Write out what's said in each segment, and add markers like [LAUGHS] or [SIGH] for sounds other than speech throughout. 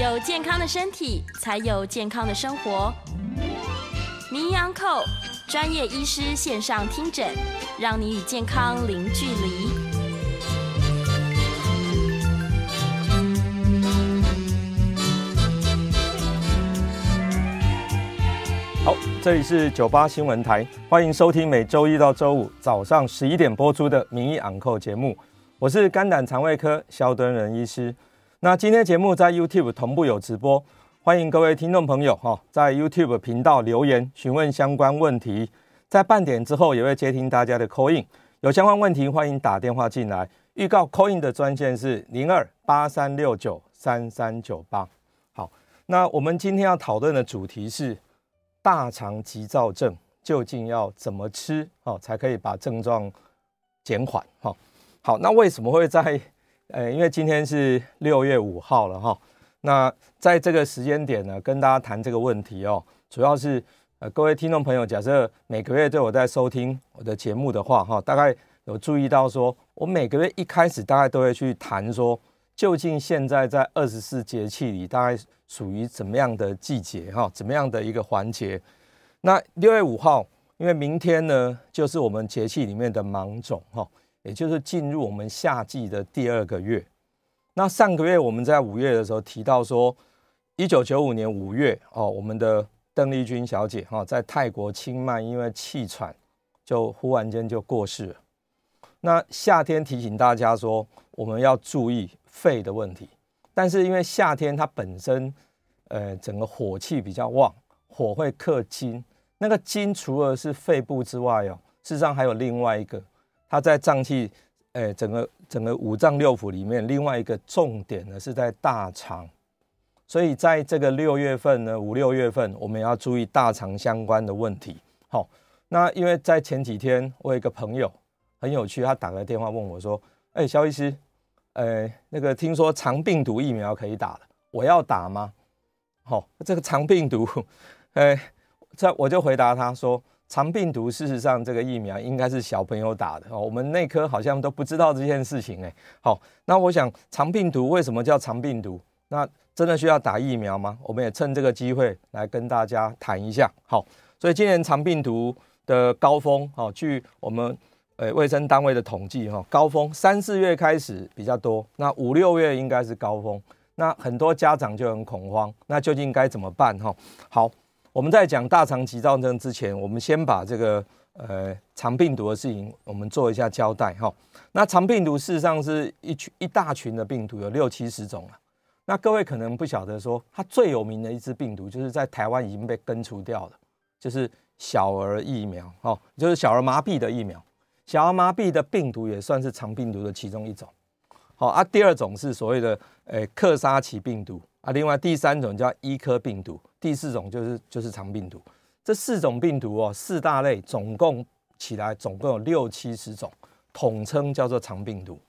有健康的身体，才有健康的生活。名医昂寇专业医师线上听诊，让你与健康零距离。好，这里是九八新闻台，欢迎收听每周一到周五早上十一点播出的名医昂寇节目。我是肝胆肠胃科萧敦仁医师。那今天节目在 YouTube 同步有直播。欢迎各位听众朋友哈，在 YouTube 频道留言询问相关问题，在半点之后也会接听大家的 Coin，有相关问题欢迎打电话进来。预告 Coin 的专线是零二八三六九三三九八。好，那我们今天要讨论的主题是大肠急躁症究竟要怎么吃哦，才可以把症状减缓哈？好，那为什么会在呃，因为今天是六月五号了哈。那在这个时间点呢，跟大家谈这个问题哦，主要是呃，各位听众朋友，假设每个月都有在收听我的节目的话，哈，大概有注意到说，我每个月一开始大概都会去谈说，究竟现在在二十四节气里，大概属于怎么样的季节，哈，怎么样的一个环节？那六月五号，因为明天呢，就是我们节气里面的芒种，哈，也就是进入我们夏季的第二个月。那上个月我们在五月的时候提到说，一九九五年五月哦，我们的邓丽君小姐哈在泰国清迈因为气喘就忽然间就过世了。那夏天提醒大家说，我们要注意肺的问题。但是因为夏天它本身呃整个火气比较旺，火会克金。那个金除了是肺部之外哦，事实上还有另外一个，它在脏器。哎，整个整个五脏六腑里面，另外一个重点呢是在大肠，所以在这个六月份呢，五六月份，我们要注意大肠相关的问题。好，那因为在前几天，我有一个朋友很有趣，他打个电话问我说：“哎，萧医师，呃，那个听说肠病毒疫苗可以打了，我要打吗？”好，这个肠病毒，哎，这我就回答他说。肠病毒事实上，这个疫苗应该是小朋友打的哦。我们内科好像都不知道这件事情哎。好，那我想肠病毒为什么叫肠病毒？那真的需要打疫苗吗？我们也趁这个机会来跟大家谈一下。好，所以今年肠病毒的高峰，哦，据我们呃卫生单位的统计，哈，高峰三四月开始比较多，那五六月应该是高峰。那很多家长就很恐慌，那究竟该怎么办？哈，好。我们在讲大肠急躁症之前，我们先把这个呃肠病毒的事情，我们做一下交代哈。那肠病毒事实上是一群一大群的病毒，有六七十种了。那各位可能不晓得说，它最有名的一支病毒，就是在台湾已经被根除掉了，就是小儿疫苗哦，就是小儿麻痹的疫苗。小儿麻痹的病毒也算是肠病毒的其中一种。好啊，第二种是所谓的呃克沙奇病毒啊，另外第三种叫伊科病毒。第四种就是就是肠病毒，这四种病毒哦，四大类总共起来总共有六七十种，统称叫做肠病毒。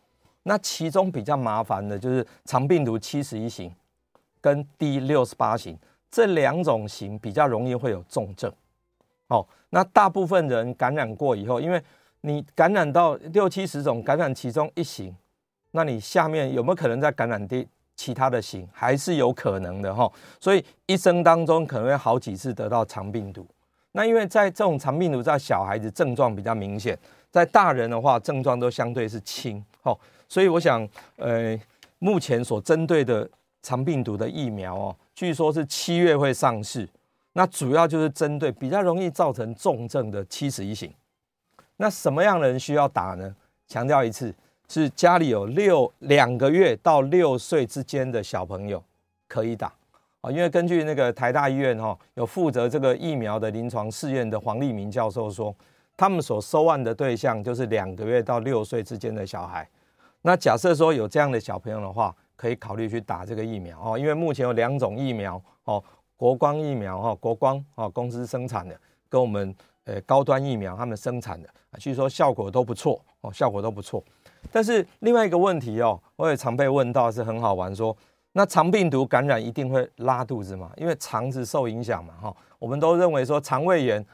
那其中比较麻烦的就是肠病毒七十一型跟第六十八型这两种型比较容易会有重症。哦，那大部分人感染过以后，因为你感染到六七十种，感染其中一型，那你下面有没有可能再感染第？其他的型还是有可能的哈，所以一生当中可能会好几次得到肠病毒。那因为在这种肠病毒在小孩子症状比较明显，在大人的话症状都相对是轻哈，所以我想呃，目前所针对的肠病毒的疫苗哦，据说是七月会上市。那主要就是针对比较容易造成重症的七十一型。那什么样的人需要打呢？强调一次。是家里有六两个月到六岁之间的小朋友可以打啊，因为根据那个台大医院哈有负责这个疫苗的临床试验的黄立明教授说，他们所收案的对象就是两个月到六岁之间的小孩。那假设说有这样的小朋友的话，可以考虑去打这个疫苗哦，因为目前有两种疫苗哦，国光疫苗哈，国光啊公司生产的，跟我们呃高端疫苗他们生产的，据说效果都不错哦，效果都不错。但是另外一个问题哦，我也常被问到，是很好玩，说那肠病毒感染一定会拉肚子吗？因为肠子受影响嘛，哈，我们都认为说肠胃炎、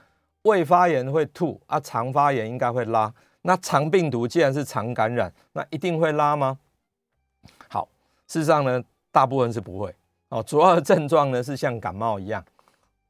胃发炎会吐啊，肠发炎应该会拉。那肠病毒既然是肠感染，那一定会拉吗？好，事实上呢，大部分是不会。哦，主要的症状呢是像感冒一样，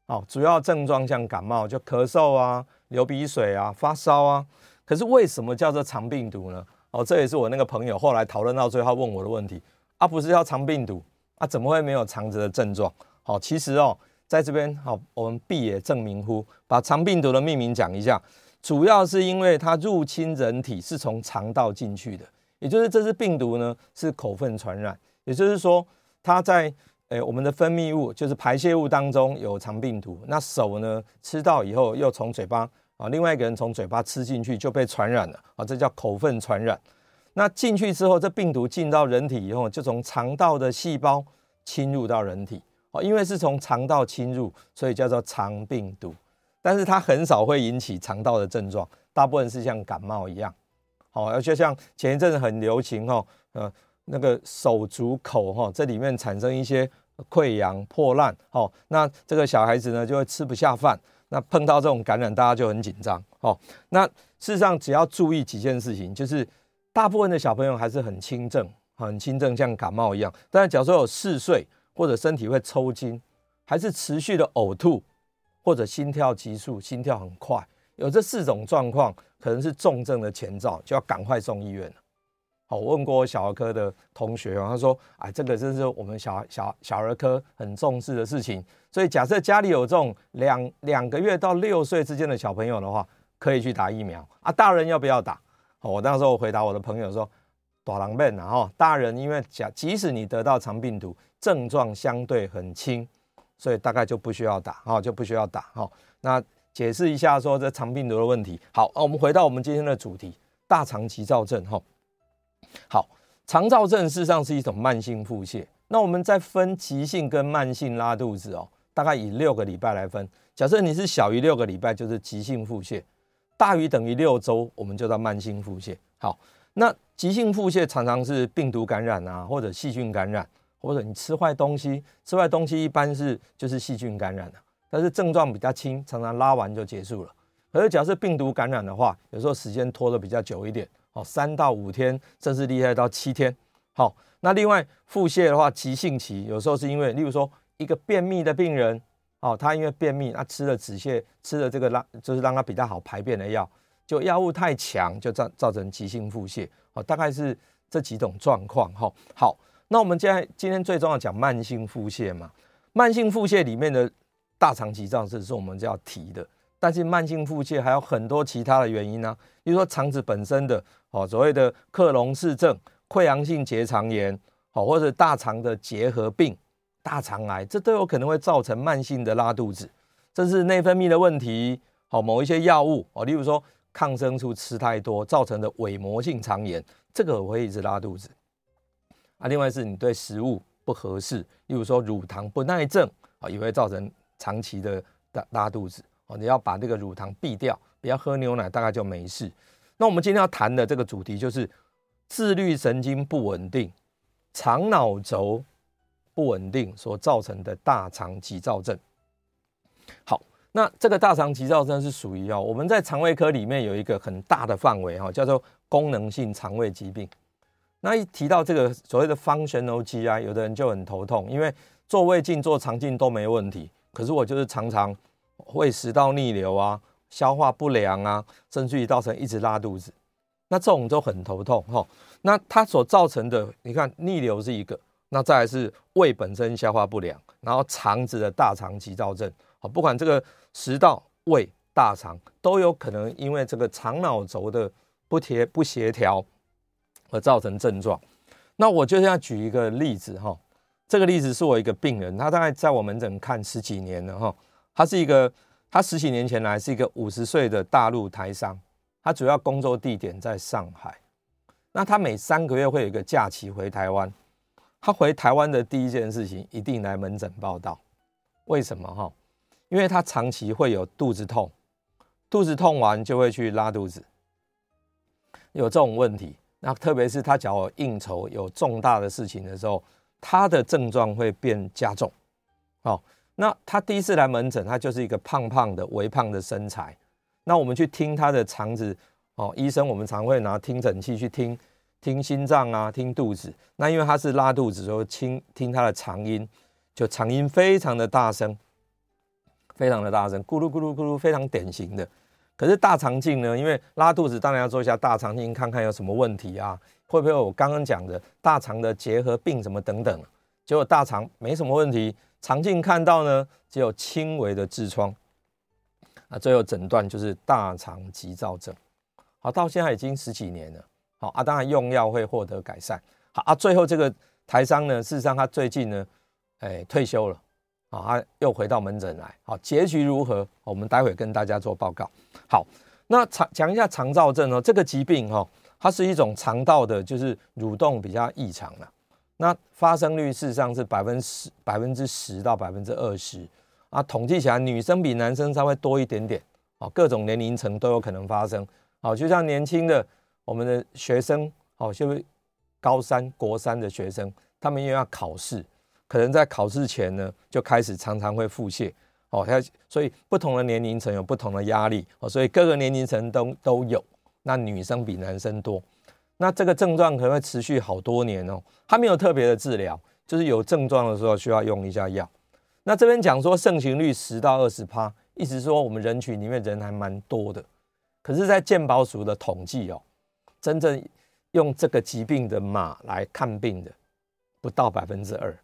哦，主要症状像感冒，就咳嗽啊、流鼻水啊、发烧啊。可是为什么叫做肠病毒呢？哦，这也是我那个朋友后来讨论到最后问我的问题啊，不是叫肠病毒啊，怎么会没有肠子的症状？好，其实哦，在这边好，我们必也证明乎，把肠病毒的命名讲一下，主要是因为它入侵人体是从肠道进去的，也就是这只病毒呢是口粪传染，也就是说它在诶我们的分泌物就是排泄物当中有肠病毒，那手呢吃到以后又从嘴巴啊，另外一个人从嘴巴吃进去就被传染了啊，这叫口粪传染。那进去之后，这病毒进到人体以后，就从肠道的细胞侵入到人体。哦，因为是从肠道侵入，所以叫做肠病毒。但是它很少会引起肠道的症状，大部分是像感冒一样。好，而且像前一阵子很流行哦，呃，那个手足口哈，这里面产生一些溃疡破烂。好，那这个小孩子呢就会吃不下饭。那碰到这种感染，大家就很紧张。哦，那事实上只要注意几件事情，就是大部分的小朋友还是很轻症，很轻症，像感冒一样。但是假如说有嗜睡，或者身体会抽筋，还是持续的呕吐，或者心跳急速、心跳很快，有这四种状况，可能是重症的前兆，就要赶快送医院了。好，我问过小儿科的同学哦，他说：“哎，这个真是我们小小小儿科很重视的事情。所以假设家里有这种两两个月到六岁之间的小朋友的话，可以去打疫苗啊。大人要不要打？好，我那时候回答我的朋友说：大人免啊，哈，大人因为假即使你得到肠病毒。”症状相对很轻，所以大概就不需要打，哈，就不需要打，哈。那解释一下说这肠病毒的问题。好，我们回到我们今天的主题，大肠急躁症，哈。好，肠躁症事实上是一种慢性腹泻。那我们再分急性跟慢性拉肚子哦，大概以六个礼拜来分。假设你是小于六个礼拜，就是急性腹泻；大于等于六周，我们就叫慢性腹泻。好，那急性腹泻常常是病毒感染啊，或者细菌感染。或者你吃坏东西，吃坏东西一般是就是细菌感染的，但是症状比较轻，常常拉完就结束了。可是假设病毒感染的话，有时候时间拖得比较久一点，哦，三到五天，甚至厉害到七天。好，那另外腹泻的话，急性期有时候是因为，例如说一个便秘的病人，哦，他因为便秘，他吃了止泻，吃了这个让就是让他比较好排便的药，就药物太强，就造造成急性腹泻。哦，大概是这几种状况。哈，好。那我们现在今天最重要讲慢性腹泻嘛，慢性腹泻里面的大肠急胀症是我们就要提的，但是慢性腹泻还有很多其他的原因呢、啊，比如说肠子本身的哦，所谓的克隆氏症、溃疡性结肠炎，好，或者大肠的结核病、大肠癌，这都有可能会造成慢性的拉肚子，这是内分泌的问题，好，某一些药物哦，例如说抗生素吃太多造成的伪膜性肠炎，这个我会一直拉肚子。啊，另外是你对食物不合适，例如说乳糖不耐症啊，也会造成长期的拉拉肚子哦。你要把这个乳糖避掉，不要喝牛奶，大概就没事。那我们今天要谈的这个主题就是自律神经不稳定、肠脑轴不稳定所造成的大肠急躁症。好，那这个大肠急躁症是属于哦，我们在肠胃科里面有一个很大的范围哈，叫做功能性肠胃疾病。那一提到这个所谓的 functional GI，有的人就很头痛，因为做胃镜、做肠镜都没问题，可是我就是常常会食道逆流啊、消化不良啊，甚至于造成一直拉肚子，那这种都很头痛哈。那它所造成的，你看逆流是一个，那再来是胃本身消化不良，然后肠子的大肠急躁症，好，不管这个食道、胃、大肠都有可能因为这个肠脑轴的不协不协调。而造成症状，那我就要举一个例子哈。这个例子是我一个病人，他大概在我门诊看十几年了哈。他是一个，他十几年前来是一个五十岁的大陆台商，他主要工作地点在上海。那他每三个月会有一个假期回台湾。他回台湾的第一件事情一定来门诊报到。为什么哈？因为他长期会有肚子痛，肚子痛完就会去拉肚子，有这种问题。那特别是他只要有应酬、有重大的事情的时候，他的症状会变加重。好，那他第一次来门诊，他就是一个胖胖的、微胖的身材。那我们去听他的肠子，哦，医生我们常会拿听诊器去听听心脏啊、听肚子。那因为他是拉肚子，就听听他的肠音，就长音非常的大声，非常的大声，咕噜咕噜咕噜，非常典型的。可是大肠镜呢？因为拉肚子，当然要做一下大肠镜，看看有什么问题啊，会不会我刚刚讲的大肠的结核病什么等等。结果大肠没什么问题，肠镜看到呢，只有轻微的痔疮。啊，最后诊断就是大肠急躁症。好，到现在已经十几年了。好啊，当然用药会获得改善。好啊，最后这个台商呢，事实上他最近呢，哎，退休了。啊，又回到门诊来。好，结局如何？我们待会跟大家做报告。好，那肠讲一下肠躁症哦，这个疾病哈，它是一种肠道的，就是蠕动比较异常了。那发生率事实上是百分之十百分之十到百分之二十啊，统计起来女生比男生稍微多一点点。好，各种年龄层都有可能发生。好，就像年轻的我们的学生，好，就是高三、国三的学生，他们因为要考试。可能在考试前呢，就开始常常会腹泻，哦，他所以不同的年龄层有不同的压力，哦，所以各个年龄层都都有。那女生比男生多，那这个症状可能会持续好多年哦。它没有特别的治疗，就是有症状的时候需要用一下药。那这边讲说盛行率十到二十趴，意思说我们人群里面人还蛮多的。可是，在健保署的统计哦，真正用这个疾病的马来看病的不到百分之二。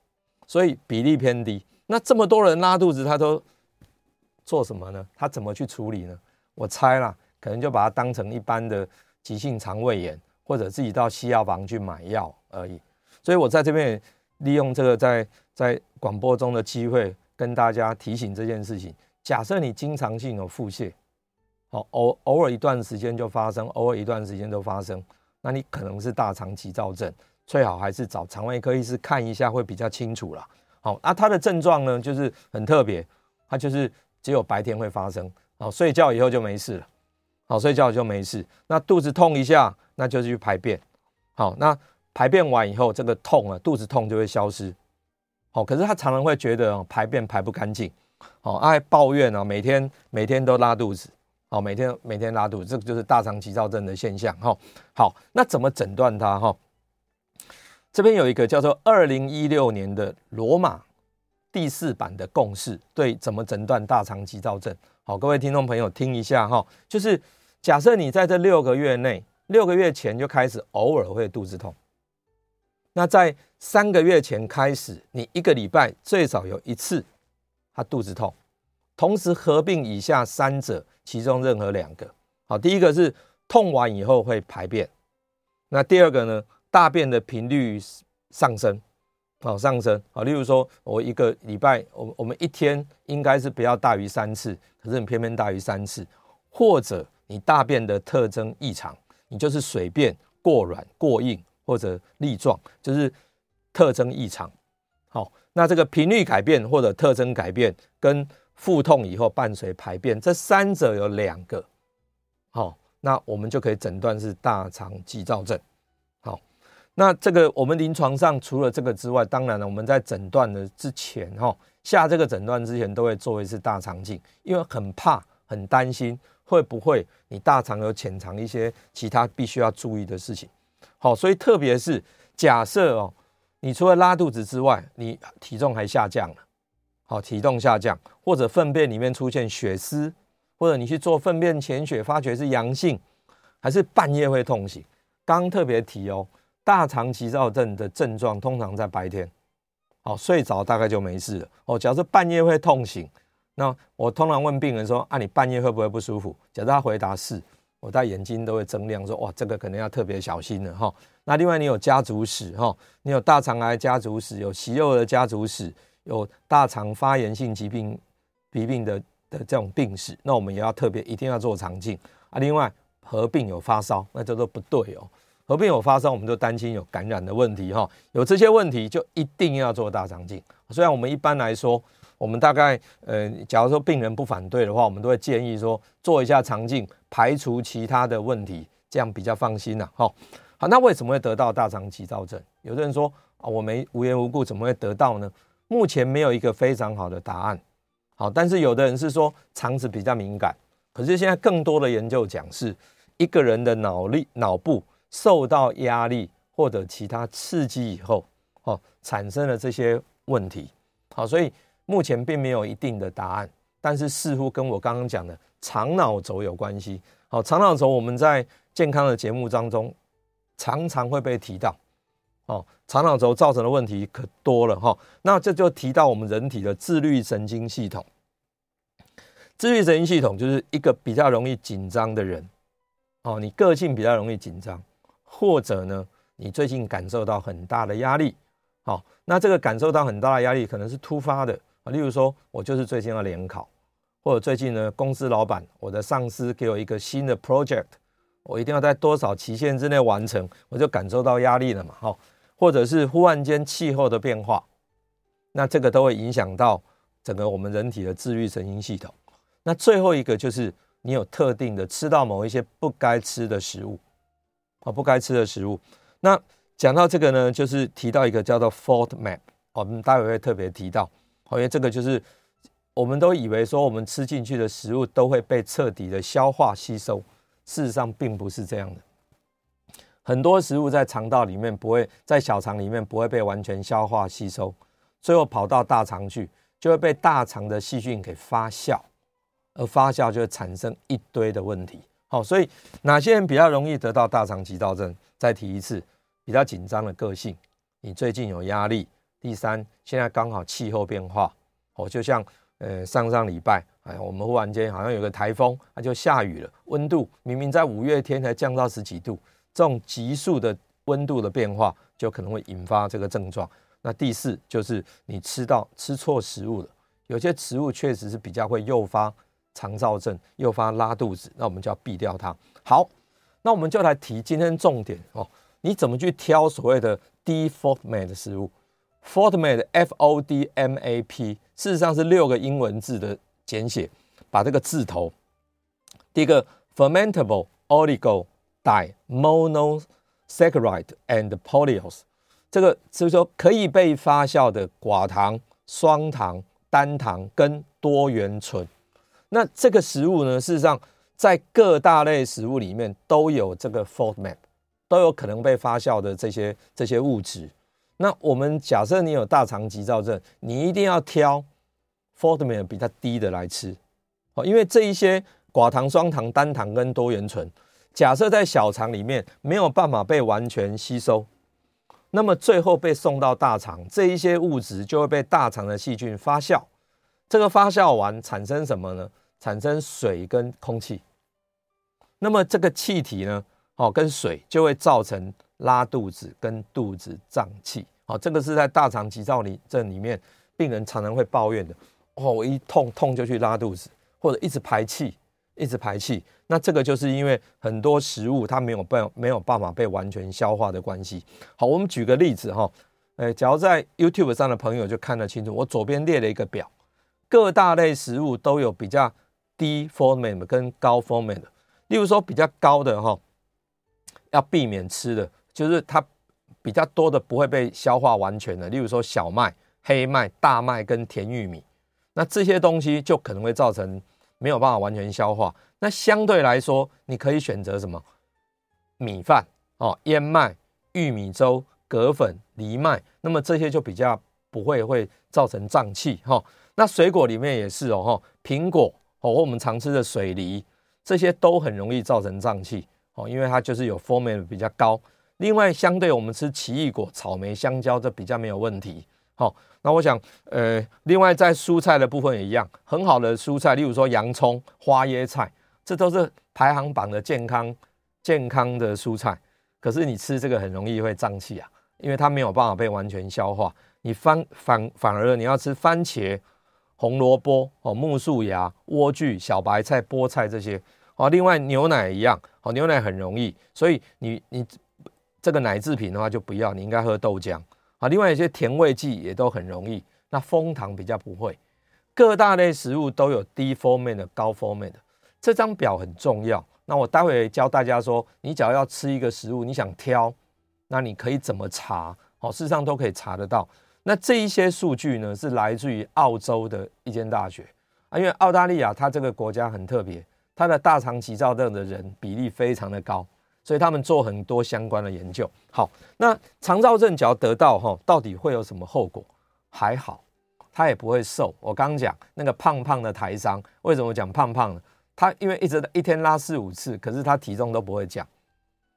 所以比例偏低。那这么多人拉肚子，他都做什么呢？他怎么去处理呢？我猜啦，可能就把它当成一般的急性肠胃炎，或者自己到西药房去买药而已。所以我在这边利用这个在在广播中的机会，跟大家提醒这件事情。假设你经常性有腹泻，哦，偶偶尔一段时间就发生，偶尔一段时间都发生，那你可能是大肠急躁症。最好还是找肠胃科医师看一下，会比较清楚啦。好，那它的症状呢，就是很特别，它就是只有白天会发生，好，睡觉以后就没事了，好，睡觉就没事。那肚子痛一下，那就是去排便，好，那排便完以后，这个痛啊，肚子痛就会消失，好，可是他常常会觉得排便排不干净，好，爱抱怨啊，每天每天都拉肚子，好，每天每天拉肚子，这个就是大肠急躁症的现象，哈，好，那怎么诊断它，哈？这边有一个叫做二零一六年的罗马第四版的共识，对怎么诊断大肠急躁症。好，各位听众朋友听一下哈，就是假设你在这六个月内，六个月前就开始偶尔会肚子痛，那在三个月前开始，你一个礼拜最少有一次他肚子痛，同时合并以下三者其中任何两个。好，第一个是痛完以后会排便，那第二个呢？大便的频率上升，好上升，好，例如说，我一个礼拜，我我们一天应该是不要大于三次，可是你偏偏大于三次，或者你大便的特征异常，你就是水便过软过硬或者粒状，就是特征异常。好，那这个频率改变或者特征改变，跟腹痛以后伴随排便，这三者有两个，好，那我们就可以诊断是大肠急躁症。好那这个我们临床上除了这个之外，当然了，我们在诊断的之前哈，下这个诊断之前都会做一次大肠镜，因为很怕、很担心会不会你大肠有潜藏一些其他必须要注意的事情。好，所以特别是假设哦，你除了拉肚子之外，你体重还下降了，好，体重下降，或者粪便里面出现血丝，或者你去做粪便潜血发觉是阳性，还是半夜会痛醒，刚特别提哦。大肠急躁症的症状通常在白天，好，睡着大概就没事了。哦，假设半夜会痛醒，那我通常问病人说：“啊，你半夜会不会不舒服？”假设他回答是，我戴眼睛都会睁亮，说：“哇，这个可能要特别小心了。”哈，那另外你有家族史，哈，你有大肠癌家族史，有息肉的家族史，有大肠发炎性疾病疾病的的这种病史，那我们也要特别一定要做肠镜啊。另外合并有发烧，那叫做不对哦。合并有发烧，我们就担心有感染的问题哈。有这些问题就一定要做大肠镜。虽然我们一般来说，我们大概呃，假如说病人不反对的话，我们都会建议说做一下肠镜，排除其他的问题，这样比较放心呐。好，好，那为什么会得到大肠急躁症？有的人说啊，我没无缘无故怎么会得到呢？目前没有一个非常好的答案。好，但是有的人是说肠子比较敏感，可是现在更多的研究讲是一个人的脑力脑部。受到压力或者其他刺激以后，哦，产生了这些问题，好，所以目前并没有一定的答案，但是似乎跟我刚刚讲的肠脑轴有关系。好，肠脑轴我们在健康的节目当中常常会被提到。哦，肠脑轴造成的问题可多了哈。那这就提到我们人体的自律神经系统。自律神经系统就是一个比较容易紧张的人。哦，你个性比较容易紧张，或者呢，你最近感受到很大的压力。好，那这个感受到很大的压力可能是突发的啊，例如说我就是最近要联考，或者最近呢，公司老板我的上司给我一个新的 project，我一定要在多少期限之内完成，我就感受到压力了嘛，好，或者是忽然间气候的变化，那这个都会影响到整个我们人体的自律神经系统。那最后一个就是你有特定的吃到某一些不该吃的食物，啊，不该吃的食物，那。讲到这个呢，就是提到一个叫做 FODMAP，我们待会会特别提到，因为这个就是我们都以为说我们吃进去的食物都会被彻底的消化吸收，事实上并不是这样的。很多食物在肠道里面不会，在小肠里面不会被完全消化吸收，最后跑到大肠去，就会被大肠的细菌给发酵，而发酵就会产生一堆的问题。好，所以哪些人比较容易得到大肠急躁症？再提一次。比较紧张的个性，你最近有压力。第三，现在刚好气候变化，哦，就像呃上上礼拜，哎，我们忽然间好像有个台风，它就下雨了，温度明明在五月天才降到十几度，这种急速的温度的变化，就可能会引发这个症状。那第四就是你吃到吃错食物了，有些食物确实是比较会诱发肠燥症，诱发拉肚子，那我们就要避掉它。好，那我们就来提今天重点哦。你怎么去挑所谓的低 FODMAP 的食物？FODMAP F O D M A P，事实上是六个英文字的简写，把这个字头，第一个 fermentable oligo dimonosaccharide and polyols，这个就是说可以被发酵的寡糖、双糖、单糖跟多元醇。那这个食物呢，事实上在各大类食物里面都有这个 FODMAP。都有可能被发酵的这些这些物质。那我们假设你有大肠急躁症，你一定要挑 FODMAP 比较低的来吃哦，因为这一些寡糖、双糖、单糖跟多元醇，假设在小肠里面没有办法被完全吸收，那么最后被送到大肠，这一些物质就会被大肠的细菌发酵。这个发酵完产生什么呢？产生水跟空气。那么这个气体呢？哦，跟水就会造成拉肚子跟肚子胀气。好，这个是在大肠急躁里症里面，病人常常会抱怨的。哦，我一痛痛就去拉肚子，或者一直排气，一直排气。那这个就是因为很多食物它没有办没有办法被完全消化的关系。好，我们举个例子哈，诶，假如在 YouTube 上的朋友就看得清楚，我左边列了一个表，各大类食物都有比较低 format 跟高 FODMAP 的。例如说比较高的哈。要避免吃的就是它比较多的不会被消化完全的，例如说小麦、黑麦、大麦跟甜玉米，那这些东西就可能会造成没有办法完全消化。那相对来说，你可以选择什么？米饭哦、燕麦、玉米粥、葛粉、藜麦，那么这些就比较不会会造成胀气哈。那水果里面也是哦哈，苹果哦，我们常吃的水梨，这些都很容易造成胀气。哦，因为它就是有 FODMAP 比较高。另外，相对我们吃奇异果、草莓、香蕉，这比较没有问题。好，那我想，呃，另外在蔬菜的部分也一样，很好的蔬菜，例如说洋葱、花椰菜，这都是排行榜的健康健康的蔬菜。可是你吃这个很容易会胀气啊，因为它没有办法被完全消化。你反反反而你要吃番茄、红萝卜、哦苜蓿芽、莴苣、小白菜、菠菜这些。好，另外牛奶一样，好，牛奶很容易，所以你你这个奶制品的话就不要，你应该喝豆浆。啊，另外一些甜味剂也都很容易，那枫糖比较不会。各大类食物都有低 FODMAP 的、高 FODMAP 的，这张表很重要。那我待会教大家说，你只要要吃一个食物，你想挑，那你可以怎么查？好，事实上都可以查得到。那这一些数据呢，是来自于澳洲的一间大学啊，因为澳大利亚它这个国家很特别。它的大肠急躁症的人比例非常的高，所以他们做很多相关的研究。好，那肠躁症只要得到哈，到底会有什么后果？还好，他也不会瘦。我刚讲那个胖胖的台商，为什么讲胖胖呢？他因为一直一天拉四五次，可是他体重都不会降。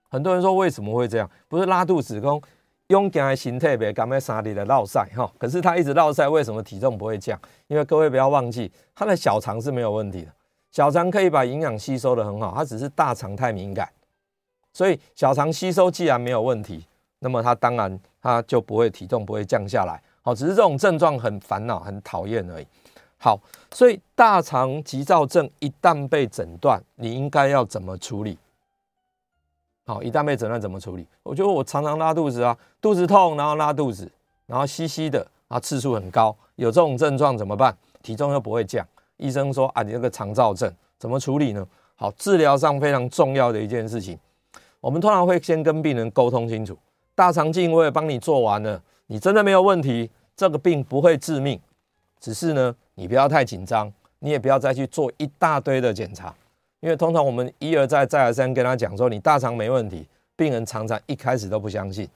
很多人说为什么会这样？不是拉肚子，讲勇敢的心特别敢在沙里的落赛哈。可是他一直落赛，为什么体重不会降？因为各位不要忘记，他的小肠是没有问题的，小肠可以把营养吸收得很好，他只是大肠太敏感。所以小肠吸收既然没有问题，那么他当然他就不会体重不会降下来。好，只是这种症状很烦恼、很讨厌而已。好，所以大肠急躁症一旦被诊断，你应该要怎么处理？好，一旦被诊断怎么处理？我觉得我常常拉肚子啊，肚子痛，然后拉肚子，然后稀稀的啊，次数很高，有这种症状怎么办？体重又不会降，医生说啊，你这个肠躁症怎么处理呢？好，治疗上非常重要的一件事情。我们通常会先跟病人沟通清楚，大肠镜我也帮你做完了，你真的没有问题，这个病不会致命，只是呢，你不要太紧张，你也不要再去做一大堆的检查，因为通常我们一而再再而三跟他讲说你大肠没问题，病人常常一开始都不相信，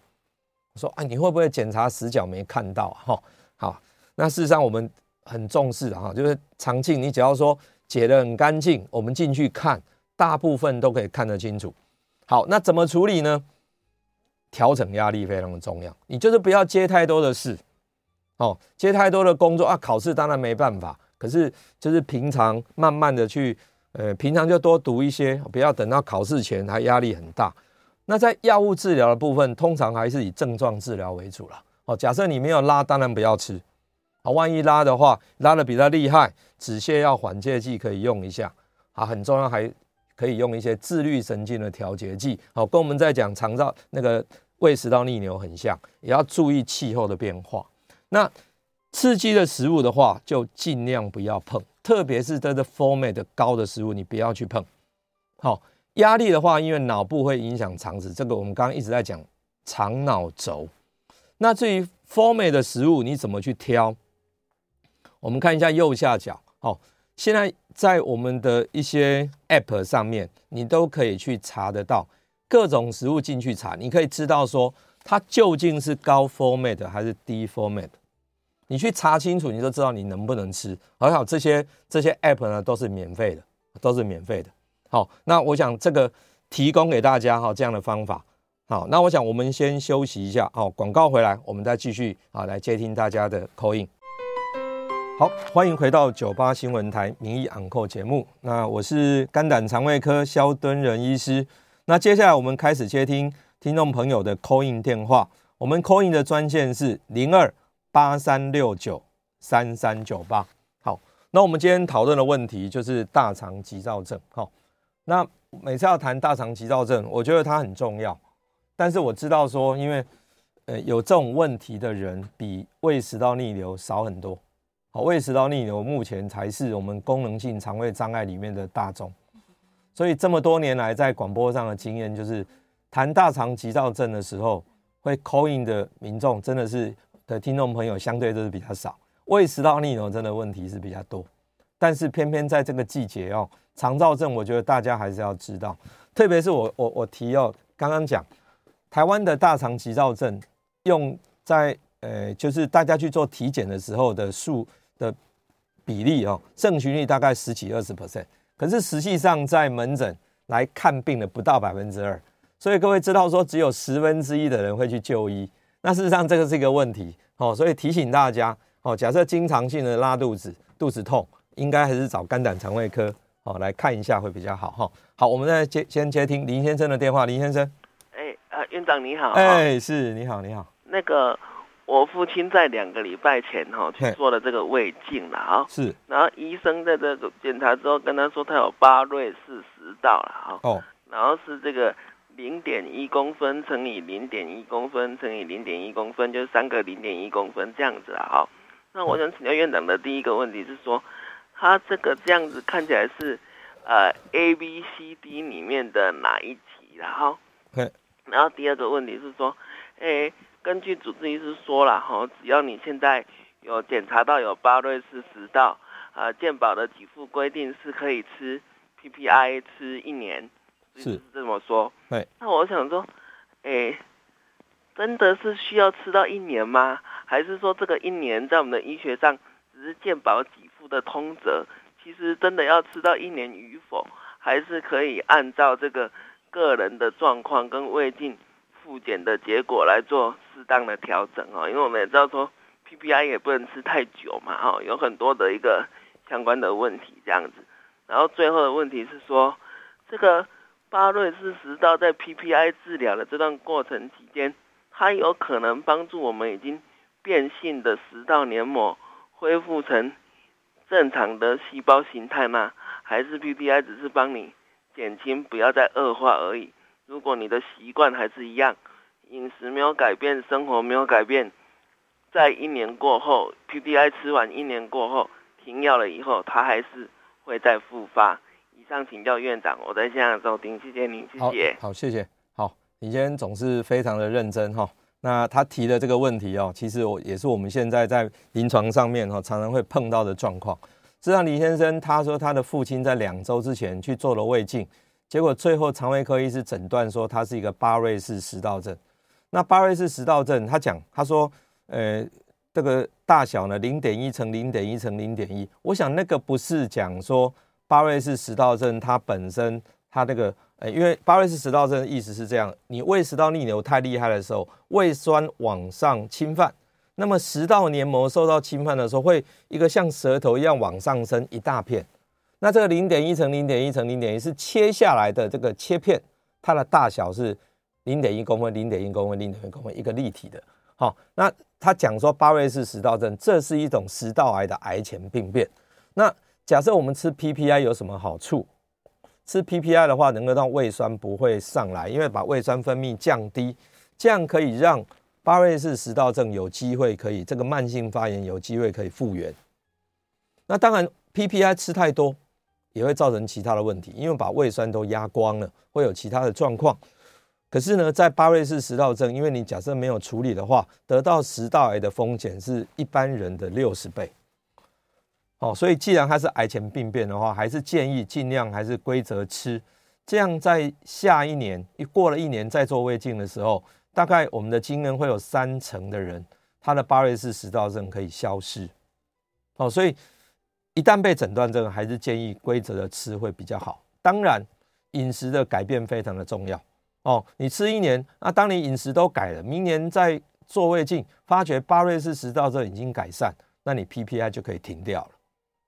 说啊，你会不会检查死角没看到？哈，好，那事实上我们很重视的哈，就是肠镜你只要说解得很干净，我们进去看，大部分都可以看得清楚。好，那怎么处理呢？调整压力非常的重要，你就是不要接太多的事，哦，接太多的工作啊。考试当然没办法，可是就是平常慢慢的去，呃，平常就多读一些，不要等到考试前还压力很大。那在药物治疗的部分，通常还是以症状治疗为主了。哦，假设你没有拉，当然不要吃。啊，万一拉的话，拉得比较厉害，止泻药缓解剂可以用一下。啊，很重要还。可以用一些自律神经的调节剂，好，跟我们在讲肠道那个胃食道逆流很像，也要注意气候的变化。那刺激的食物的话，就尽量不要碰，特别是这个 FODMAP 高的食物，你不要去碰。好，压力的话，因为脑部会影响肠子，这个我们刚刚一直在讲肠脑轴。那至于 FODMAP 的食物，你怎么去挑？我们看一下右下角，好。现在在我们的一些 App 上面，你都可以去查得到各种食物进去查，你可以知道说它究竟是高 format 还是低 format。你去查清楚，你就知道你能不能吃。还好这些这些 App 呢都是免费的，都是免费的。好，那我想这个提供给大家哈这样的方法。好，那我想我们先休息一下，好，广告回来我们再继续啊来接听大家的 call in。好，欢迎回到九八新闻台名医昂扣节目。那我是肝胆肠胃科萧敦仁医师。那接下来我们开始接听听众朋友的 call in 电话。我们 call in 的专线是零二八三六九三三九八。好，那我们今天讨论的问题就是大肠急躁症。好，那每次要谈大肠急躁症，我觉得它很重要。但是我知道说，因为呃有这种问题的人比胃食道逆流少很多。好，胃食道逆流目前才是我们功能性肠胃障碍里面的大众，所以这么多年来在广播上的经验就是，谈大肠急躁症的时候，会 call in 的民众真的是的听众朋友相对都是比较少，胃食道逆流真的问题是比较多，但是偏偏在这个季节哦，肠躁症我觉得大家还是要知道，特别是我我我提哦，刚刚讲台湾的大肠急躁症用在呃就是大家去做体检的时候的数。的比例哦，盛行率大概十几二十。percent，可是实际上在门诊来看病的不到百分之二，所以各位知道说只有十分之一的人会去就医，那事实上这个是一个问题哦，所以提醒大家哦，假设经常性的拉肚子、肚子痛，应该还是找肝胆肠胃科哦来看一下会比较好哈。好，我们再接先接听林先生的电话，林先生，哎啊，院长你好，哎是你好你好，那个。我父亲在两个礼拜前哈去做了这个胃镜了啊，是，然后医生在这个检查之后跟他说他有巴瑞氏食道了哈，哦，然后是这个零点一公分乘以零点一公分乘以零点一公分，就是三个零点一公分这样子啊哈。那我想请教院长的第一个问题是说，他这个这样子看起来是呃 A B C D 里面的哪一题然后，然后第二个问题是说，诶。根据主治医师说了哈，只要你现在有检查到有巴瑞氏食道，啊，健保的给付规定是可以吃 PPI 吃一年，是这么说。对。那我想说，哎、欸，真的是需要吃到一年吗？还是说这个一年在我们的医学上只是健保给付的通则，其实真的要吃到一年与否，还是可以按照这个个人的状况跟胃镜复检的结果来做适当的调整哦。因为我们也知道说 PPI 也不能吃太久嘛，哈，有很多的一个相关的问题这样子。然后最后的问题是说，这个巴瑞氏食道在 PPI 治疗的这段过程期间，它有可能帮助我们已经变性的食道黏膜恢复成正常的细胞形态吗？还是 PPI 只是帮你减轻，不要再恶化而已？如果你的习惯还是一样，饮食没有改变，生活没有改变，在一年过后，PPI 吃完一年过后停药了以后，它还是。会再复发。以上请教院长，我在现场收听，谢谢您，谢谢。好，好，谢谢。好，你今天总是非常的认真哈。那他提的这个问题哦，其实我也是我们现在在临床上面哈常常会碰到的状况。实际上，李先生他说他的父亲在两周之前去做了胃镜，结果最后肠胃科医师诊断说他是一个巴瑞氏食道症。那巴瑞氏食道症，他讲他说，呃。这个大小呢，零点一乘零点一乘零点一。我想那个不是讲说巴瑞氏食道症它本身它那个，呃，因为巴瑞氏食道症的意思是这样：你胃食道逆流太厉害的时候，胃酸往上侵犯，那么食道黏膜受到侵犯的时候，会一个像舌头一样往上升一大片。那这个零点一乘零点一乘零点一是切下来的这个切片，它的大小是零点一公分、零点一公分、零点一公分，一个立体的。好，那。他讲说巴瑞氏食道症，这是一种食道癌的癌前病变。那假设我们吃 PPI 有什么好处？吃 PPI 的话，能够让胃酸不会上来，因为把胃酸分泌降低，这样可以让巴瑞氏食道症有机会可以这个慢性发炎有机会可以复原。那当然 PPI 吃太多也会造成其他的问题，因为把胃酸都压光了，会有其他的状况。可是呢，在巴瑞氏食道症，因为你假设没有处理的话，得到食道癌的风险是一般人的六十倍。好，所以既然它是癌前病变的话，还是建议尽量还是规则吃，这样在下一年一过了一年再做胃镜的时候，大概我们的经验会有三成的人，他的巴瑞氏食道症可以消失。好，所以一旦被诊断这个，还是建议规则的吃会比较好。当然，饮食的改变非常的重要。哦，你吃一年，那当你饮食都改了，明年再做胃镜，发觉巴瑞氏食道症已经改善，那你 PPI 就可以停掉了。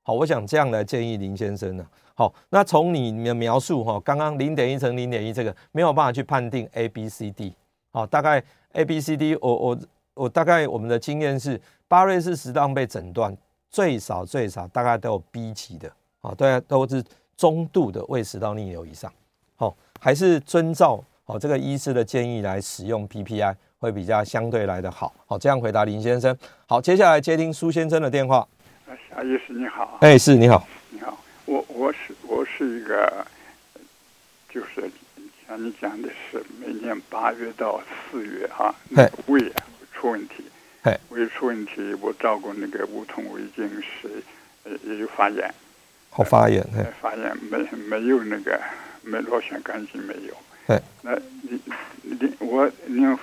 好，我想这样来建议林先生呢。好，那从你的描述哈，刚刚零点一乘零点一这个没有办法去判定 A B C D。好，大概 A B C D，我我我大概我们的经验是，巴瑞氏食道被诊断最少最少大概都有 B 级的，好，大家都是中度的胃食道逆流以上。好，还是遵照。好，这个医师的建议来使用 PPI 会比较相对来的好。好，这样回答林先生。好，接下来接听苏先生的电话。夏医师你好。哎，是你好。你好，我我是我是一个，就是像你讲的是每年八月到四月啊，那个、胃啊出问题。胃出问题，我照顾那个无痛胃镜是呃也有发炎。好发炎。发炎没没有那个没螺旋杆菌没有。那你你我您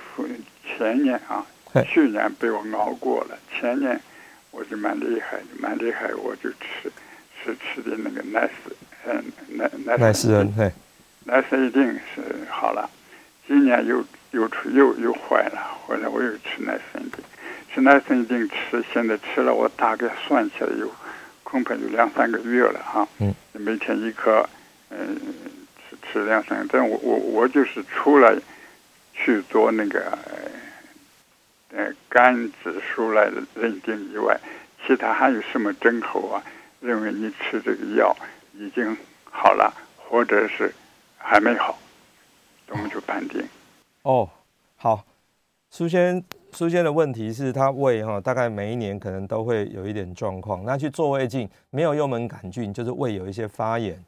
前年啊，去年被我熬过了，前年我就蛮厉害，蛮厉害，我就吃吃吃的那个奈斯嗯奈奈奈斯恩嘿，奈斯一定是好了，今年又又出又又坏了，后来我又吃奈斯一定，吃奈斯一定吃，现在吃了我大概算起来有恐怕有两三个月了哈，嗯，每天一颗，嗯。质量上，但我我我就是除了去做那个呃肝指数来认定以外，其他还有什么征候啊？认为你吃这个药已经好了，或者是还没好，我们就判定。哦，好，首先苏先的问题是他胃哈，大概每一年可能都会有一点状况，那去做胃镜没有幽门杆菌，就是胃有一些发炎。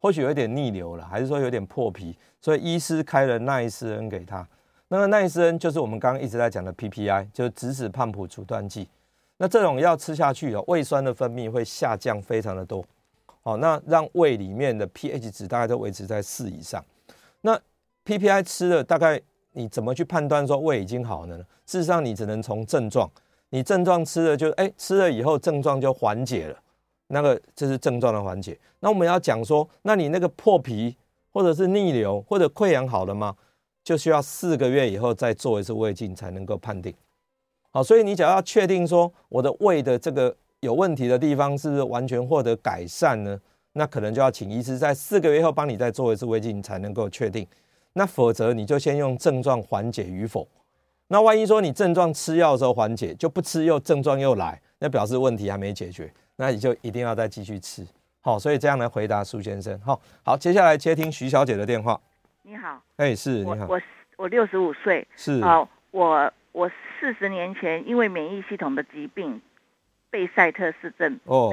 或许有一点逆流了，还是说有点破皮，所以医师开了奈斯恩给他。那个奈斯恩就是我们刚刚一直在讲的 PPI，就是质子胖普阻断剂。那这种药吃下去哦，胃酸的分泌会下降非常的多，好，那让胃里面的 pH 值大概都维持在四以上。那 PPI 吃了大概你怎么去判断说胃已经好了呢？事实上，你只能从症状，你症状吃了就哎、吃了以后症状就缓解了，那个这是症状的缓解。那我们要讲说，那你那个破皮或者是逆流或者溃疡好了吗？就需要四个月以后再做一次胃镜才能够判定。好，所以你只要确定说我的胃的这个有问题的地方是不是完全获得改善呢？那可能就要请医师在四个月后帮你再做一次胃镜才能够确定。那否则你就先用症状缓解与否。那万一说你症状吃药的时候缓解，就不吃又症状又来，那表示问题还没解决，那你就一定要再继续吃。好，所以这样来回答苏先生。好，好，接下来接听徐小姐的电话。你好，哎、欸，是，你好，我我六十五岁，是，好，我我四十年前因为免疫系统的疾病，被塞特氏症，哦，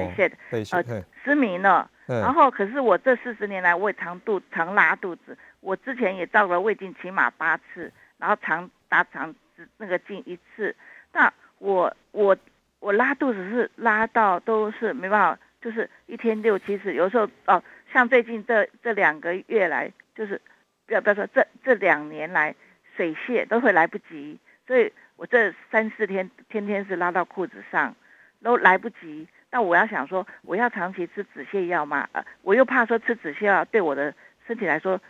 贝塞，呃，失明了，然后可是我这四十年来我也常肚常拉肚子，我之前也照了胃镜起码八次，然后肠大肠那个镜一次，那我我我拉肚子是拉到都是没办法，就是一天六七次，有时候哦，像最近这这两个月来就是。不要不要说，这这两年来水泻都会来不及，所以我这三四天天天是拉到裤子上，都来不及。那我要想说，我要长期吃止泻药吗？呃，我又怕说吃止泻药对我的身体来说，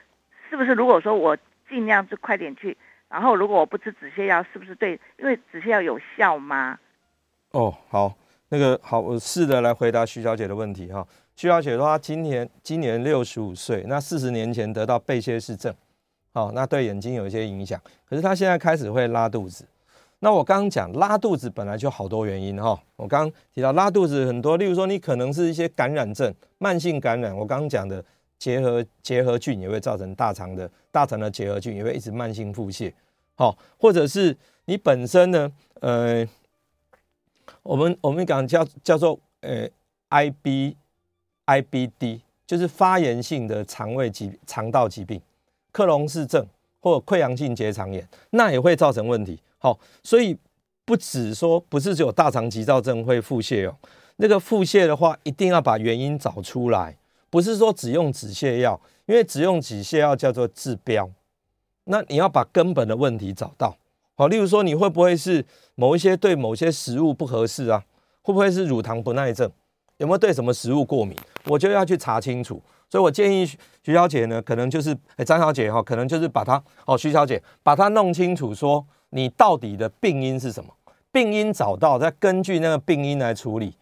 是不是？如果说我尽量就快点去，然后如果我不吃止泻药，是不是对？因为止泻药有效吗？哦，好，那个好，我试着来回答徐小姐的问题哈。徐小姐说，她今年今年六十五岁，那四十年前得到贝谢氏症，好，那对眼睛有一些影响。可是她现在开始会拉肚子。那我刚刚讲拉肚子本来就好多原因哈，我刚刚提到拉肚子很多，例如说你可能是一些感染症，慢性感染。我刚刚讲的结核结核菌也会造成大肠的大肠的结核菌也会一直慢性腹泻，好，或者是你本身呢，呃，我们我们讲叫叫做呃 IB。IBD 就是发炎性的肠胃疾肠道疾病，克隆氏症或溃疡性结肠炎，那也会造成问题。好，所以不只说不是只有大肠急躁症会腹泻哦，那个腹泻的话，一定要把原因找出来，不是说只用止泻药，因为只用止泻药叫做治标，那你要把根本的问题找到。好，例如说你会不会是某一些对某些食物不合适啊？会不会是乳糖不耐症？有没有对什么食物过敏？我就要去查清楚。所以我建议徐小姐呢，可能就是哎张小姐哈，可能就是把她哦徐小姐把她弄清楚，说你到底的病因是什么？病因找到，再根据那个病因来处理。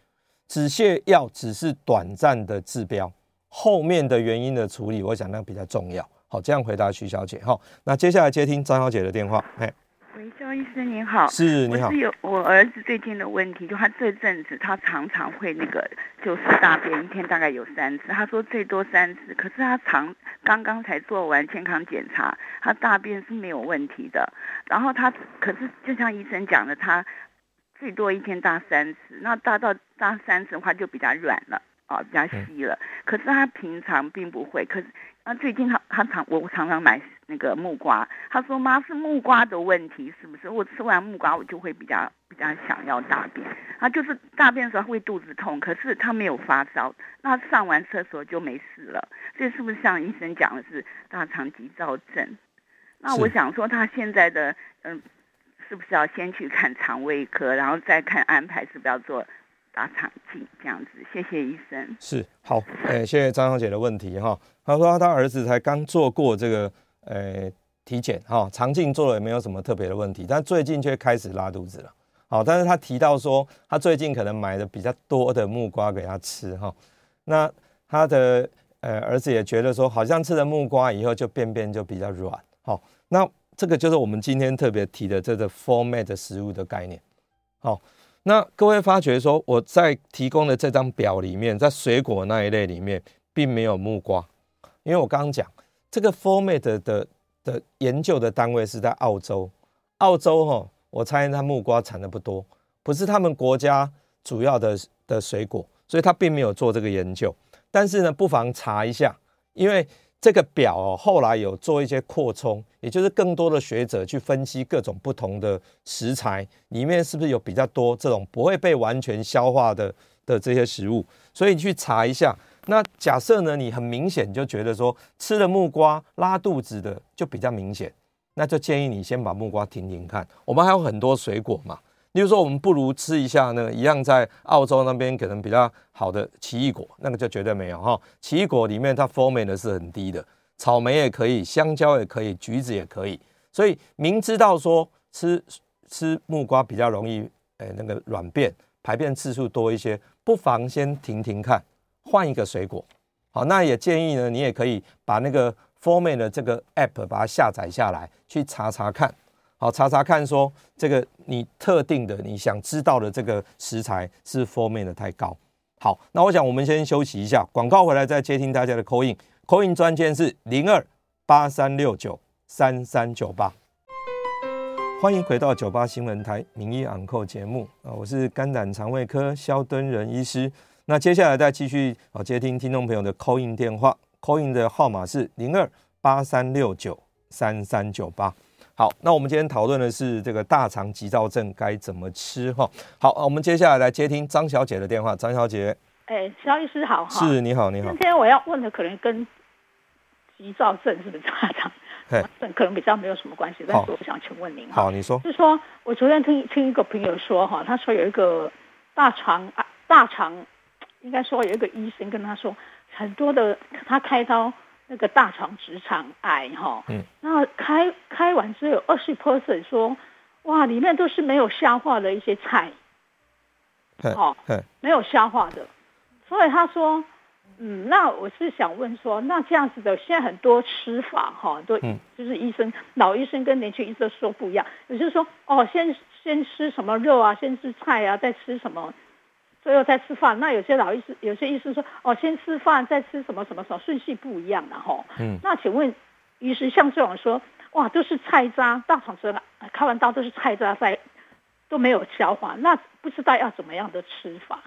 止泻药只是短暂的治标，后面的原因的处理，我想那个比较重要。好，这样回答徐小姐好。那接下来接听张小姐的电话，哎。喂，肖医生您好，是你好，我是有我儿子最近的问题，就他这阵子他常常会那个就是大便，一天大概有三次，他说最多三次，可是他常刚刚才做完健康检查，他大便是没有问题的，然后他可是就像医生讲的，他最多一天大三次，那大到大三次的话就比较软了。哦，比较稀了，可是他平常并不会。可是啊，最近他他常我常常买那个木瓜，他说妈是木瓜的问题，是不是？我吃完木瓜我就会比较比较想要大便，他就是大便的时候会肚子痛，可是他没有发烧，那上完厕所就没事了。这是不是像医生讲的是大肠急躁症？那我想说他现在的嗯，是不是要先去看肠胃科，然后再看安排是不是要做？大肠镜这样子，谢谢医生。是好，哎，谢谢张小姐的问题哈。他说他儿子才刚做过这个呃体检哈，肠镜做了也没有什么特别的问题，但最近却开始拉肚子了。好，但是他提到说他最近可能买的比较多的木瓜给他吃哈。那他的呃儿子也觉得说，好像吃了木瓜以后就便便就比较软。好，那这个就是我们今天特别提的这个 format 食物的概念。好。那各位发觉说，我在提供的这张表里面，在水果那一类里面，并没有木瓜，因为我刚刚讲这个 format 的的，研究的单位是在澳洲，澳洲哈，我猜它木瓜产的不多，不是他们国家主要的的水果，所以他并没有做这个研究。但是呢，不妨查一下，因为。这个表哦，后来有做一些扩充，也就是更多的学者去分析各种不同的食材里面是不是有比较多这种不会被完全消化的的这些食物，所以你去查一下。那假设呢，你很明显就觉得说吃了木瓜拉肚子的就比较明显，那就建议你先把木瓜停停看。我们还有很多水果嘛，例如说，我们不如吃一下呢，一样在澳洲那边可能比较好的奇异果，那个就绝对没有哈。奇异果里面它 Formalin 是很低的，草莓也可以，香蕉也可以，橘子也可以。所以明知道说吃吃木瓜比较容易，诶那个软便，排便次数多一些，不妨先停停看，换一个水果。好，那也建议呢，你也可以把那个 Formalin 的这个 App 把它下载下来，去查查看。好，查查看，说这个你特定的你想知道的这个食材是 format 的太高。好，那我想我们先休息一下，广告回来再接听大家的 call in，call in 专线是零二八三六九三三九八。欢迎回到九八新闻台名医昂扣节目啊，我是肝胆肠胃科萧敦仁医师。那接下来再继续啊接听听众朋友的 call in 电话，call in 的号码是零二八三六九三三九八。好，那我们今天讨论的是这个大肠急躁症该怎么吃哈。好，我们接下来来接听张小姐的电话。张小姐，哎，肖医师好哈，是，你好，你好。今天我要问的可能跟急躁症是不是大肠 [LAUGHS] 症可能比较没有什么关系，但是我想请问您，好，你说，是说我昨天听听一个朋友说哈，他说有一个大肠啊大肠，应该说有一个医生跟他说很多的，他开刀。那个大肠直肠癌哈，嗯，那开开完之后有二十 percent 说，哇，里面都是没有消化的一些菜，哦，没有消化的，所以他说，嗯，那我是想问说，那这样子的，现在很多吃法哈，都就是医生老医生跟年轻医生说不一样，也就是说，哦，先先吃什么肉啊，先吃菜啊，再吃什么。最后再吃饭，那有些老医师，有些医师说，哦，先吃饭再吃什么什么什么，顺序不一样的哈。嗯。那请问，医师像这种说，哇，都是菜渣，大肠子开完刀都是菜渣在，都没有消化，那不知道要怎么样的吃法？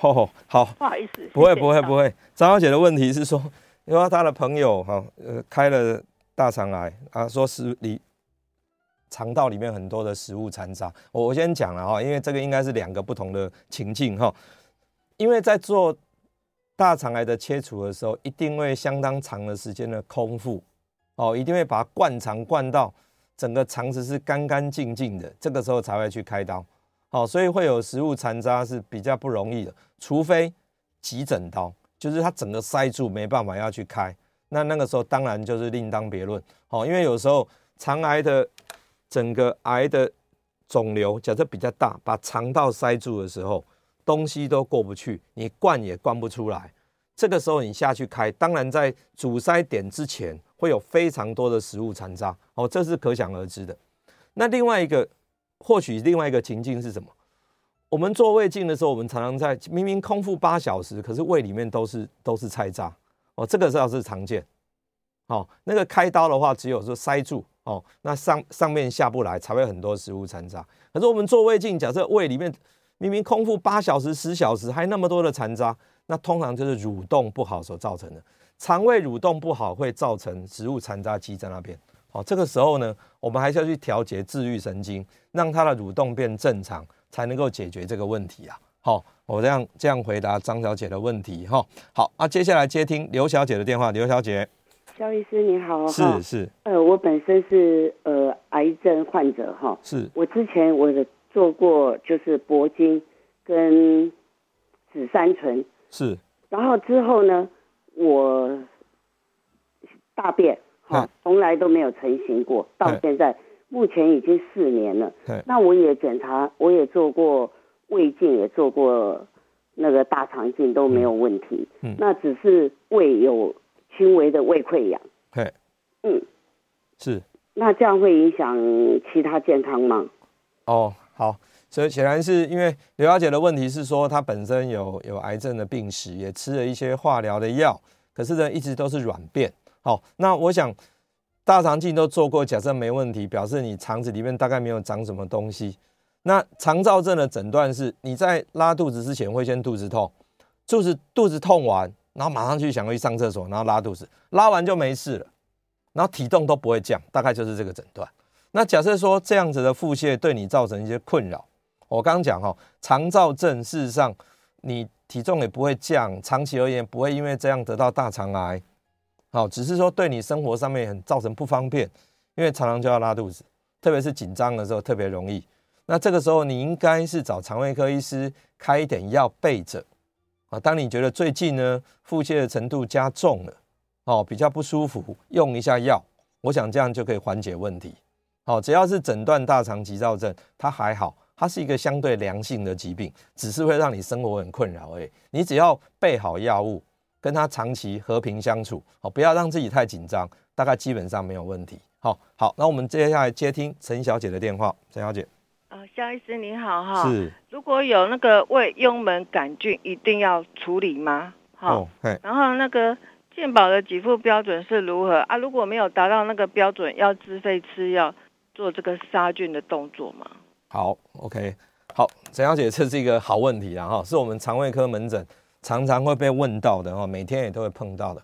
哦，好，不好意思，不会不会不会。张小姐的问题是说，因为她的朋友哈，呃，开了大肠癌啊，说是你。肠道里面很多的食物残渣，我我先讲了哈，因为这个应该是两个不同的情境哈。因为在做大肠癌的切除的时候，一定会相当长的时间的空腹哦，一定会把它灌肠灌到整个肠子是干干净净的，这个时候才会去开刀。好，所以会有食物残渣是比较不容易的，除非急诊刀，就是它整个塞住没办法要去开，那那个时候当然就是另当别论。好，因为有时候肠癌的。整个癌的肿瘤假设比较大，把肠道塞住的时候，东西都过不去，你灌也灌不出来。这个时候你下去开，当然在阻塞点之前会有非常多的食物残渣，哦，这是可想而知的。那另外一个，或许另外一个情境是什么？我们做胃镜的时候，我们常常在明明空腹八小时，可是胃里面都是都是菜渣，哦，这个倒是常见。哦，那个开刀的话，只有说塞住。哦，那上上面下不来，才会很多食物残渣。可是我们做胃镜，假设胃里面明明空腹八小时、十小时，还那么多的残渣，那通常就是蠕动不好所造成的。肠胃蠕动不好会造成食物残渣积在那边。好，这个时候呢，我们还是要去调节自律神经，让它的蠕动变正常，才能够解决这个问题啊。好，我这样这样回答张小姐的问题哈。好，那接下来接听刘小姐的电话，刘小姐。萧医师你好，是是，呃，我本身是呃癌症患者哈，是。我之前我的做过就是铂金跟紫杉醇，是，然后之后呢，我大便哈从来都没有成型过，到现在目前已经四年了，那我也检查，我也做过胃镜，也做过那个大肠镜都没有问题，嗯，那只是胃有。轻微的胃溃疡，对，嗯，是，那这样会影响其他健康吗？哦，好，所以显然是因为刘小姐的问题是说，她本身有有癌症的病史，也吃了一些化疗的药，可是呢，一直都是软便。好，那我想大肠镜都做过，假设没问题，表示你肠子里面大概没有长什么东西。那肠燥症的诊断是，你在拉肚子之前会先肚子痛，就是肚子痛完。然后马上去想去上厕所，然后拉肚子，拉完就没事了，然后体重都不会降，大概就是这个诊断。那假设说这样子的腹泻对你造成一些困扰，我刚刚讲哈，肠躁症事实上你体重也不会降，长期而言不会因为这样得到大肠癌，好，只是说对你生活上面很造成不方便，因为常常就要拉肚子，特别是紧张的时候特别容易。那这个时候你应该是找肠胃科医师开一点药备着啊。当你觉得最近呢腹泻的程度加重了，哦，比较不舒服，用一下药，我想这样就可以缓解问题。好，只要是诊断大肠急躁症，它还好，它是一个相对良性的疾病，只是会让你生活很困扰而已。你只要备好药物，跟它长期和平相处，好，不要让自己太紧张，大概基本上没有问题。好，好，那我们接下来接听陈小姐的电话，陈小姐。呃，肖医师你好哈。是。如果有那个胃幽门杆菌，一定要处理吗？好。然后那个。健保的给付标准是如何啊？如果没有达到那个标准，要自费吃药做这个杀菌的动作吗？好，OK，好，陈小姐，这是一个好问题啊哈，是我们肠胃科门诊常常会被问到的哈，每天也都会碰到的。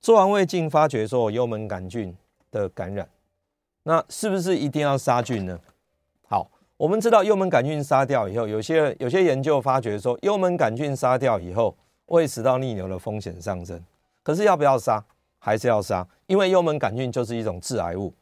做完胃镜发觉说我幽门杆菌的感染，那是不是一定要杀菌呢？好，我们知道幽门杆菌杀掉以后，有些有些研究发觉说幽门杆菌杀掉以后，胃食道逆流的风险上升。可是要不要杀？还是要杀，因为幽门杆菌就是一种致癌物，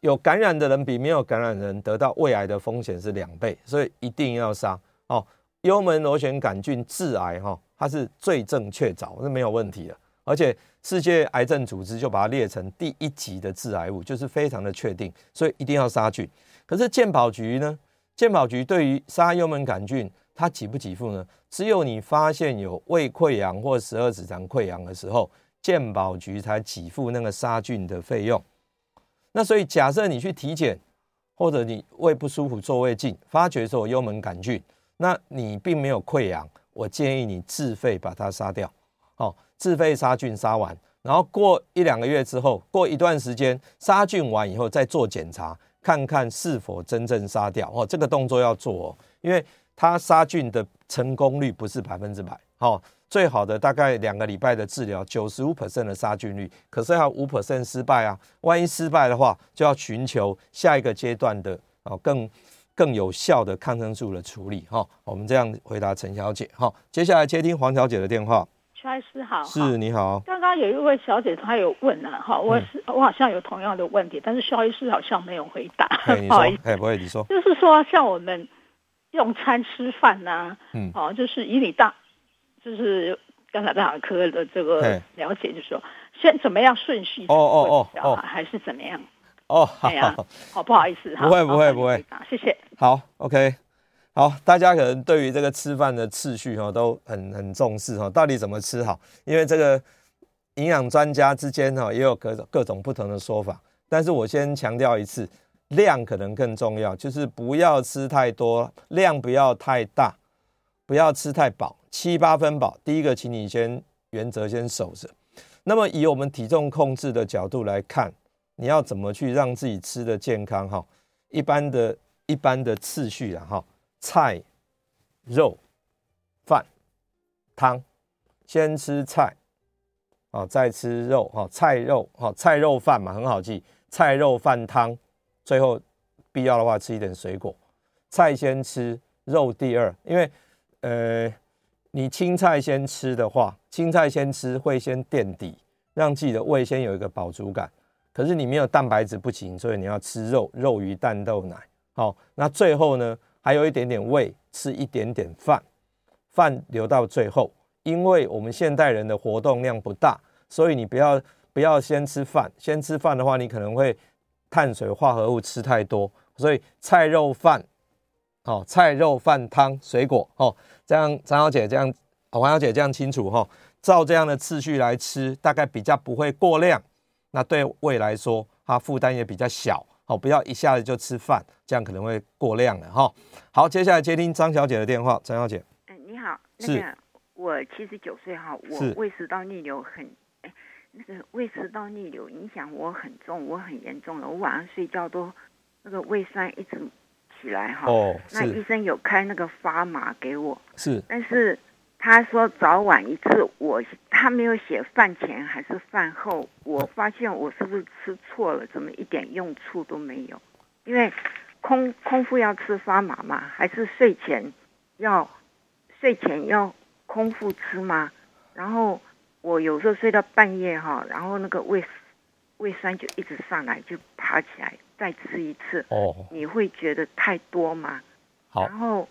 有感染的人比没有感染的人得到胃癌的风险是两倍，所以一定要杀哦。幽门螺旋杆菌致癌哈，它是罪证确凿，是没有问题的，而且世界癌症组织就把它列成第一级的致癌物，就是非常的确定，所以一定要杀菌。可是健保局呢？健保局对于杀幽门杆菌，它给不给付呢？只有你发现有胃溃疡或十二指肠溃疡的时候，健保局才给付那个杀菌的费用。那所以假设你去体检，或者你胃不舒服做胃镜，发觉说有幽门杆菌，那你并没有溃疡，我建议你自费把它杀掉。好，自费杀菌杀完，然后过一两个月之后，过一段时间杀菌完以后再做检查，看看是否真正杀掉。哦，这个动作要做哦，因为。它杀菌的成功率不是百分之百，好，最好的大概两个礼拜的治疗，九十五 percent 的杀菌率，可是还有五 percent 失败啊，万一失败的话，就要寻求下一个阶段的哦更更有效的抗生素的处理哈。我们这样回答陈小姐哈，接下来接听黄小姐的电话。萧医师好，是你好。刚刚有一位小姐她有问了哈，我是、嗯、我好像有同样的问题，但是肖医师好像没有回答，[LAUGHS] 不好意思，哎，不会，你说，就是说像我们。用餐吃饭呐、啊，嗯，哦，就是以你大，就是刚才大科的这个了解，就是说先怎么样顺序哦哦哦哦，还是怎么样？哦？好，好，好，不好意思，不会不会不会，谢谢。好，OK，好，大家可能对于这个吃饭的次序哈都很很重视哈，到底怎么吃好？因为这个营养专家之间哈也有各种各种不同的说法，但是我先强调一次。量可能更重要，就是不要吃太多，量不要太大，不要吃太饱，七八分饱。第一个，请你先原则先守着。那么以我们体重控制的角度来看，你要怎么去让自己吃得健康？哈，一般的一般的次序啊，哈，菜、肉、饭、汤，先吃菜，啊，再吃肉，哈，菜肉，哈，菜肉饭嘛，很好记，菜肉饭汤。最后，必要的话吃一点水果，菜先吃，肉第二。因为，呃，你青菜先吃的话，青菜先吃会先垫底，让自己的胃先有一个饱足感。可是你没有蛋白质不行，所以你要吃肉，肉鱼蛋豆奶。好，那最后呢，还有一点点胃，吃一点点饭，饭留到最后。因为我们现代人的活动量不大，所以你不要不要先吃饭，先吃饭的话，你可能会。碳水化合物吃太多，所以菜肉饭，哦，菜肉饭汤水果，哦，这样张小姐这样，黄小姐这样清楚哈，照这样的次序来吃，大概比较不会过量，那对胃来说，它负担也比较小，哦，不要一下子就吃饭，这样可能会过量了哈。好，接下来接听张小姐的电话，张小姐，哎，你好，是，那个、我七十九岁哈，我胃食道逆流很。那个胃食道逆流影响我很重，我很严重了。我晚上睡觉都那个胃酸一直起来哈。哦，那医生有开那个发麻给我。是。但是他说早晚一次，我他没有写饭前还是饭后。我发现我是不是吃错了？怎么一点用处都没有？因为空空腹要吃发麻吗？还是睡前要睡前要空腹吃吗？然后。我有时候睡到半夜哈，然后那个胃胃酸就一直上来，就爬起来再吃一次。哦，你会觉得太多吗？好，然后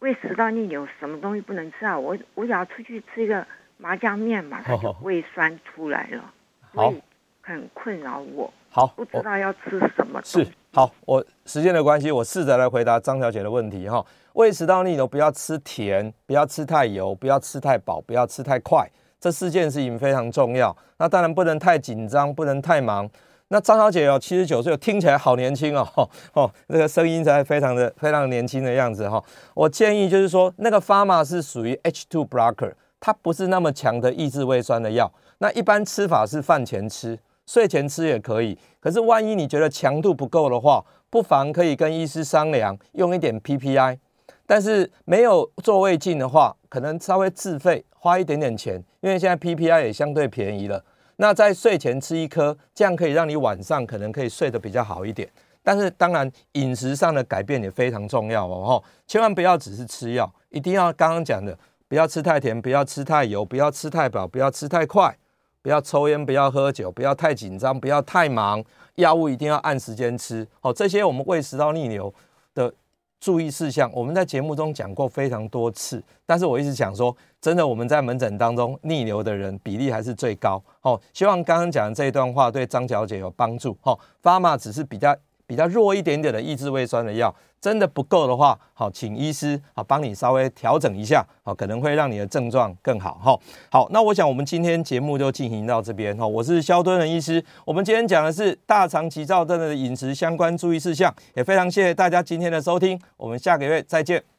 胃食道逆流什么东西不能吃啊？我我想要出去吃一个麻酱面嘛，它就胃酸出来了，所以很困扰我。好，不知道要吃什么。是，好，我时间的关系，我试着来回答张小姐的问题哈。胃食道逆流不要吃甜，不要吃太油，不要吃太饱，不要吃太快，这四件事情非常重要。那当然不能太紧张，不能太忙。那张小姐哦，七十九岁，听起来好年轻哦，[LAUGHS] 哦，那个声音才非常的非常年轻的样子哈。我建议就是说，那个 Pharma 是属于 H2 blocker，它不是那么强的抑制胃酸的药。那一般吃法是饭前吃，睡前吃也可以。可是万一你觉得强度不够的话，不妨可以跟医师商量，用一点 PPI。但是没有做胃镜的话，可能稍微自费花一点点钱，因为现在 PPI 也相对便宜了。那在睡前吃一颗，这样可以让你晚上可能可以睡得比较好一点。但是当然饮食上的改变也非常重要哦吼，千万不要只是吃药，一定要刚刚讲的，不要吃太甜，不要吃太油，不要吃太饱，不要吃太快，不要抽烟，不要喝酒，不要太紧张，不要太忙，药物一定要按时间吃。哦，这些我们胃食道逆流。注意事项，我们在节目中讲过非常多次，但是我一直想说，真的我们在门诊当中逆流的人比例还是最高。哦，希望刚刚讲的这一段话对张小姐有帮助。哦，Pharma 只是比较比较弱一点点的抑制胃酸的药。真的不够的话，好，请医师好帮你稍微调整一下，好，可能会让你的症状更好哈。好，那我想我们今天节目就进行到这边哈。我是肖敦仁医师，我们今天讲的是大肠急躁症的饮食相关注意事项，也非常谢谢大家今天的收听，我们下个月再见。